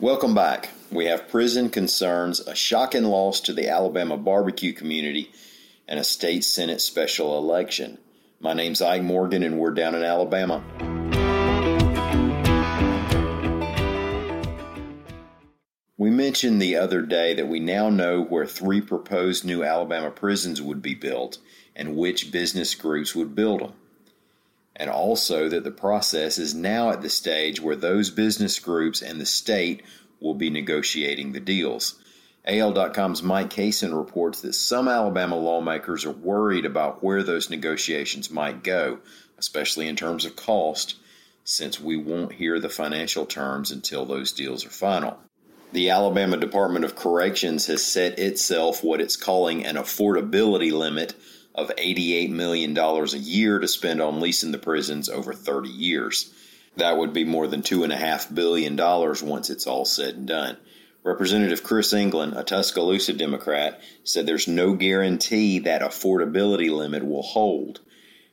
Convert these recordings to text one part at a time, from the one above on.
Welcome back. We have prison concerns, a shocking loss to the Alabama barbecue community, and a state Senate special election. My name's Ike Morgan, and we're down in Alabama. We mentioned the other day that we now know where three proposed new Alabama prisons would be built and which business groups would build them. And also that the process is now at the stage where those business groups and the state will be negotiating the deals. AL.com's Mike Cason reports that some Alabama lawmakers are worried about where those negotiations might go, especially in terms of cost, since we won't hear the financial terms until those deals are final. The Alabama Department of Corrections has set itself what it's calling an affordability limit of $88 million a year to spend on leasing the prisons over 30 years. That would be more than $2.5 billion once it's all said and done. Representative Chris England, a Tuscaloosa Democrat, said there's no guarantee that affordability limit will hold,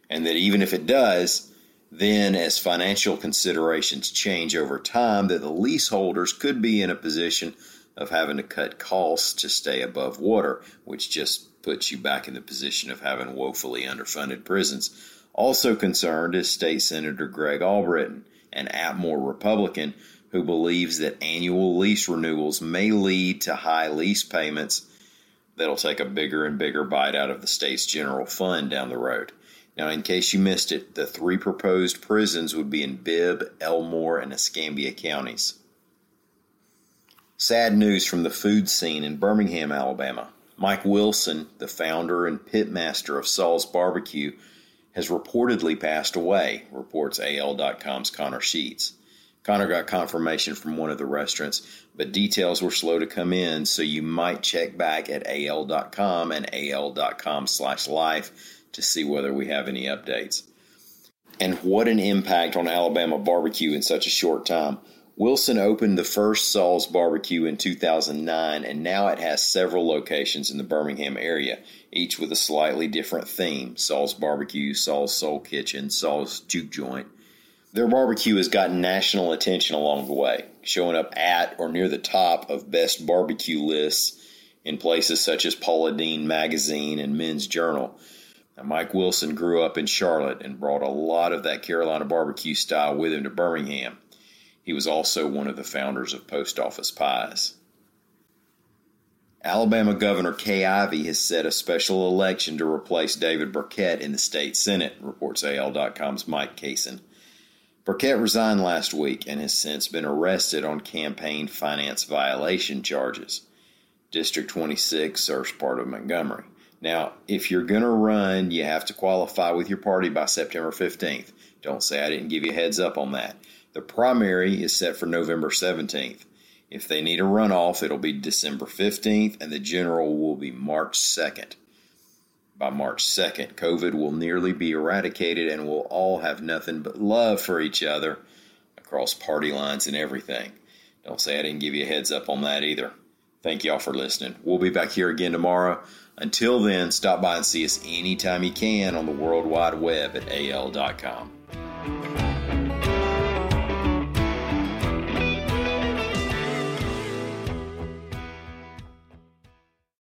and that even if it does, then, as financial considerations change over time, that the leaseholders could be in a position of having to cut costs to stay above water, which just puts you back in the position of having woefully underfunded prisons. Also concerned is State Senator Greg Albritton, an Atmore Republican who believes that annual lease renewals may lead to high lease payments that'll take a bigger and bigger bite out of the state's general fund down the road. Now, in case you missed it, the three proposed prisons would be in Bibb, Elmore, and Escambia counties. Sad news from the food scene in Birmingham, Alabama. Mike Wilson, the founder and pitmaster of Saw's Barbecue, has reportedly passed away, reports AL.com's Connor Sheets. Connor got confirmation from one of the restaurants, but details were slow to come in, so you might check back at AL.com and AL.com slash life to see whether we have any updates. And what an impact on Alabama barbecue in such a short time. Wilson opened the first Saw's Barbecue in 2009, and now it has several locations in the Birmingham area, each with a slightly different theme Saw's Barbecue, Saw's Soul Kitchen, Saw's Juke Joint. Their barbecue has gotten national attention along the way, showing up at or near the top of best barbecue lists in places such as Paula Deen Magazine and Men's Journal. Now, Mike Wilson grew up in Charlotte and brought a lot of that Carolina barbecue style with him to Birmingham. He was also one of the founders of Post Office Pies. Alabama Governor Kay Ivey has set a special election to replace David Burkette in the state Senate, reports AL.com's Mike Cason. Burkette resigned last week and has since been arrested on campaign finance violation charges. District 26 serves part of Montgomery. Now, if you're going to run, you have to qualify with your party by September 15th. Don't say I didn't give you a heads up on that. The primary is set for November 17th. If they need a runoff, it'll be December 15th, and the general will be March 2nd. By March 2nd, COVID will nearly be eradicated, and we'll all have nothing but love for each other across party lines and everything. Don't say I didn't give you a heads up on that either. Thank y'all for listening. We'll be back here again tomorrow. Until then, stop by and see us anytime you can on the World Wide Web at al.com.